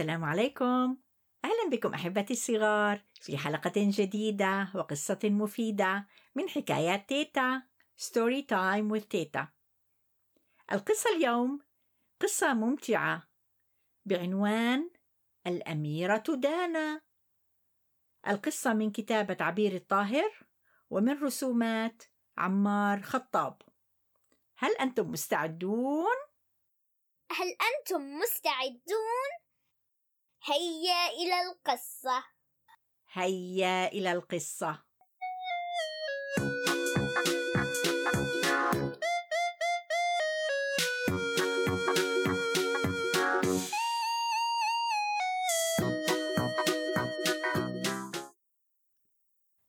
السلام عليكم. أهلا بكم أحبتي الصغار في حلقة جديدة وقصة مفيدة من حكايات تيتا story time with تيتا. القصة اليوم قصة ممتعة بعنوان الأميرة دانا. القصة من كتابة عبير الطاهر ومن رسومات عمار خطاب. هل أنتم مستعدون؟ هل أنتم مستعدون؟ هيا إلى القصة. هيا إلى القصة.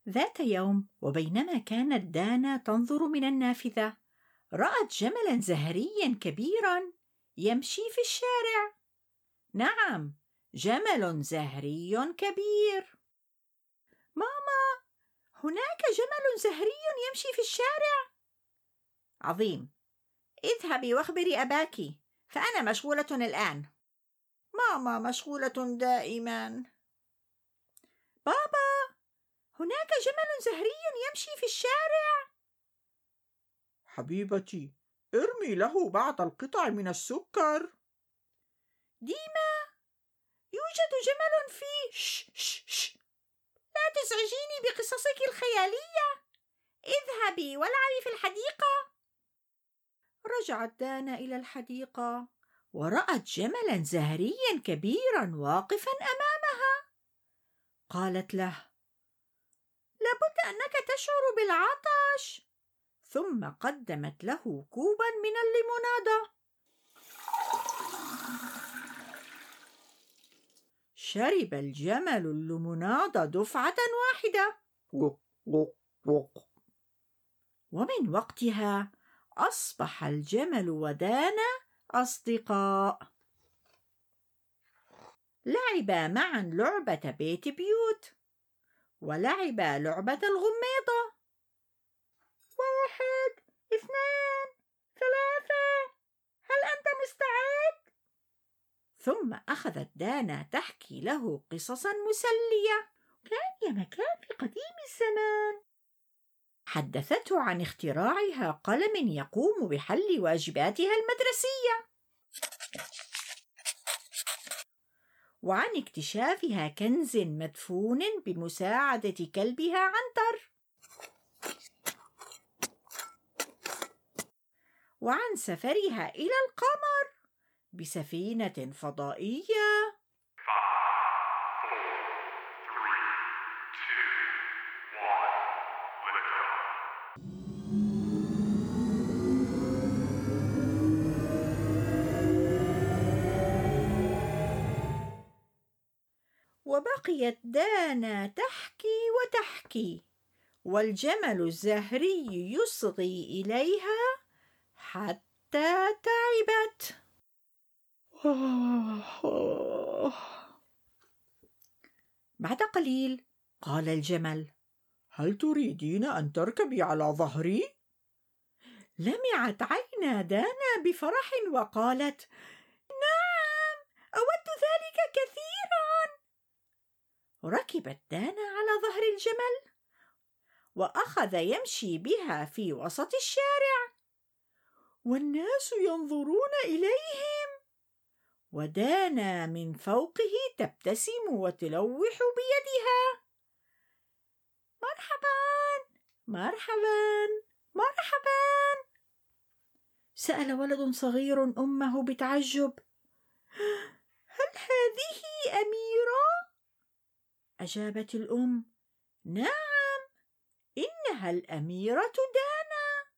ذات يوم وبينما كانت دانا تنظر من النافذة رأت جملا زهريا كبيرا يمشي في الشارع. نعم جمل زهري كبير. ماما هناك جمل زهري يمشي في الشارع؟ عظيم. اذهبي واخبري اباك فأنا مشغولة الآن. ماما مشغولة دائما. بابا هناك جمل زهري يمشي في الشارع؟ حبيبتي ارمي له بعض القطع من السكر. ديما يوجد جمل في ش ش ش. لا تزعجيني بقصصك الخيالية. اذهبي والعبي في الحديقة. رجعت دانا إلى الحديقة ورأت جملا زهريا كبيرا واقفا أمامها. قالت له لابد أنك تشعر بالعطش. ثم قدمت له كوبا من الليمونادة. شرب الجمل الليمونادة دفعة واحدة. ومن وقتها أصبح الجمل ودانا أصدقاء. لعبا معا لعبة بيت بيوت ولعبا لعبة الغميضة. واحد اثنان ثلاثة. ثم أخذت دانا تحكي له قصصا مسلية. كان يا مكان في قديم الزمان. حدثته عن اختراعها قلم يقوم بحل واجباتها المدرسية. وعن اكتشافها كنز مدفون بمساعدة كلبها عنتر. وعن سفرها إلى القمر. بسفينة فضائية. وبقيت دانا تحكي وتحكي والجمل الزهري يصغي إليها حتى تعبت. بعد قليل قال الجمل هل تريدين أن تركبي على ظهري؟ لمعت عينا دانا بفرح وقالت نعم أود ذلك كثيرا. ركبت دانا على ظهر الجمل وأخذ يمشي بها في وسط الشارع. والناس ينظرون اليهم ودانا من فوقه تبتسم وتلوح بيدها. مرحبا مرحبا مرحبا. سأل ولد صغير أمه بتعجب. هل هذه أميرة؟ أجابت الأم. نعم إنها الأميرة دانا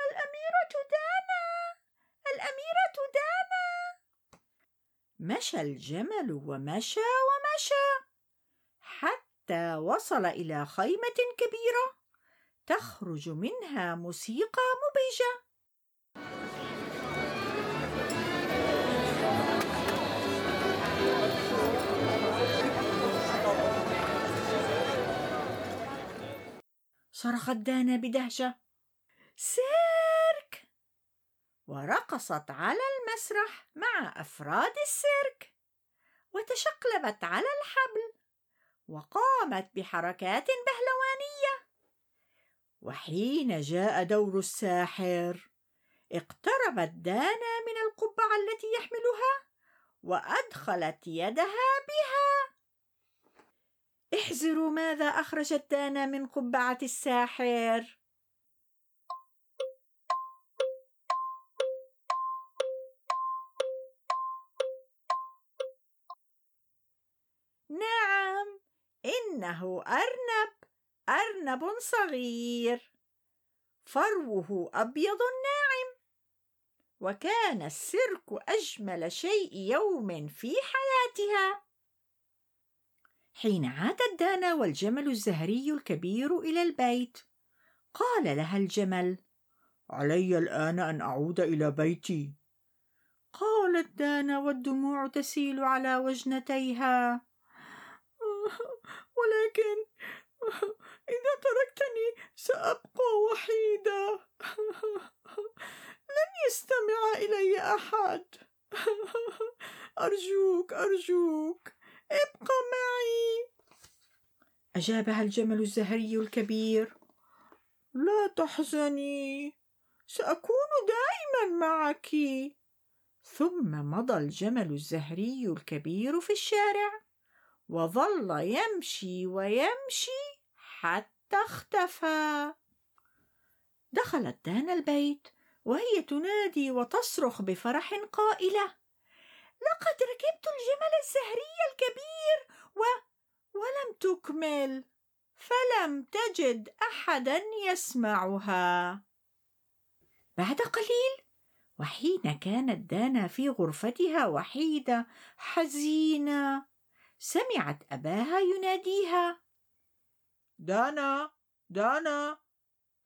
الاميره دانا الاميره دانا مشى الجمل ومشى ومشى حتى وصل إلى خيمة كبيرة تخرج منها موسيقى مبهجة. صرخت دانا سيرك ورقصت على المسرح مع أفراد السيرك تشقلبت على الحبل وقامت بحركات بهلوانية. وحين جاء دور الساحر اقتربت دانا من القبعة التي يحملها وأدخلت يدها بها. احذروا ماذا أخرجت دانا من قبعة الساحر؟ إنه أرنب أرنب صغير. فروه أبيض ناعم. وكان السيرك أجمل شيء يوم في حياتها. حين عادت دانا والجمل الزهري الكبير إلى البيت قال لها الجمل علي الآن أن أعود إلى بيتي. قالت دانا والدموع تسيل على وجنتيها. ولكن إذا تركتني سأبقى وحيدة. لن يستمع إلي أحد. أرجوك أرجوك. ابق معي. أجابها الجمل الزهري الكبير. لا تحزني. سأكون دائما معك. ثم مضى الجمل الزهري الكبير في الشارع. وظل يمشي ويمشي حتى اختفى. دخلت دانا البيت وهي تنادي وتصرخ بفرح قائلة لقد ركبت الجمل الزهري الكبير و... ولم تكمل فلم تجد احدا يسمعها. بعد قليل وحين كانت دانا في غرفتها وحيدة حزينة سمعت أباها يناديها. دانا دانا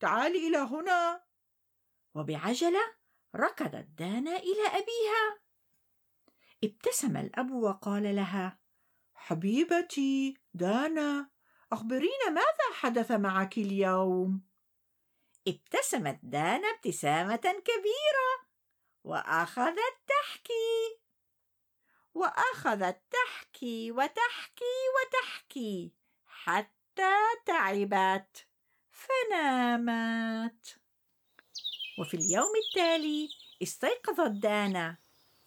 تعالي إلى هنا. وبعجلة ركضت دانا إلى أبيها. ابتسم الأب وقال لها حبيبتي دانا اخبرينا ماذا حدث معك اليوم؟ ابتسمت دانا ابتسامة كبيرة وأخذت تحكي. واخذت تحكي وتحكي وتحكي حتى تعبت فنامت وفي اليوم التالي استيقظت دانا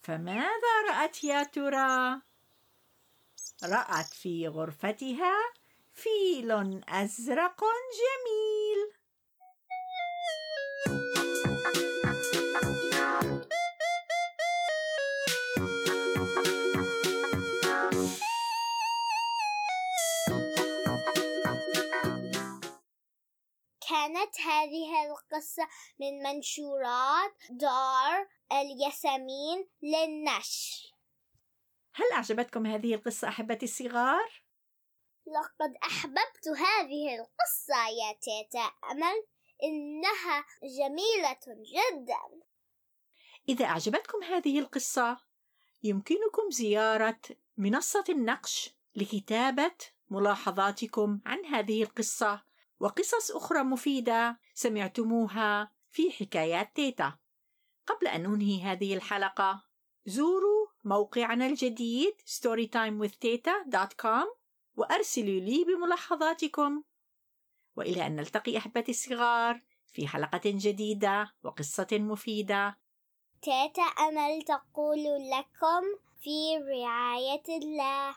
فماذا رأت يا ترى؟ رأت في غرفتها فيل أزرق جميل كانت هذه القصة من منشورات دار الياسمين للنشر. هل أعجبتكم هذه القصة أحبتي الصغار؟ لقد أحببت هذه القصة يا تيتا أمل إنها جميلة جدا. إذا أعجبتكم هذه القصة يمكنكم زيارة منصة النقش لكتابة ملاحظاتكم عن هذه القصة. وقصص أخرى مفيدة سمعتموها في حكايات تيتا. قبل أن أنهي هذه الحلقة زوروا موقعنا الجديد storytimewithteta.com وأرسلوا لي بملاحظاتكم. وإلى أن نلتقي أحبتي الصغار في حلقة جديدة وقصة مفيدة. تيتا أمل تقول لكم في رعاية الله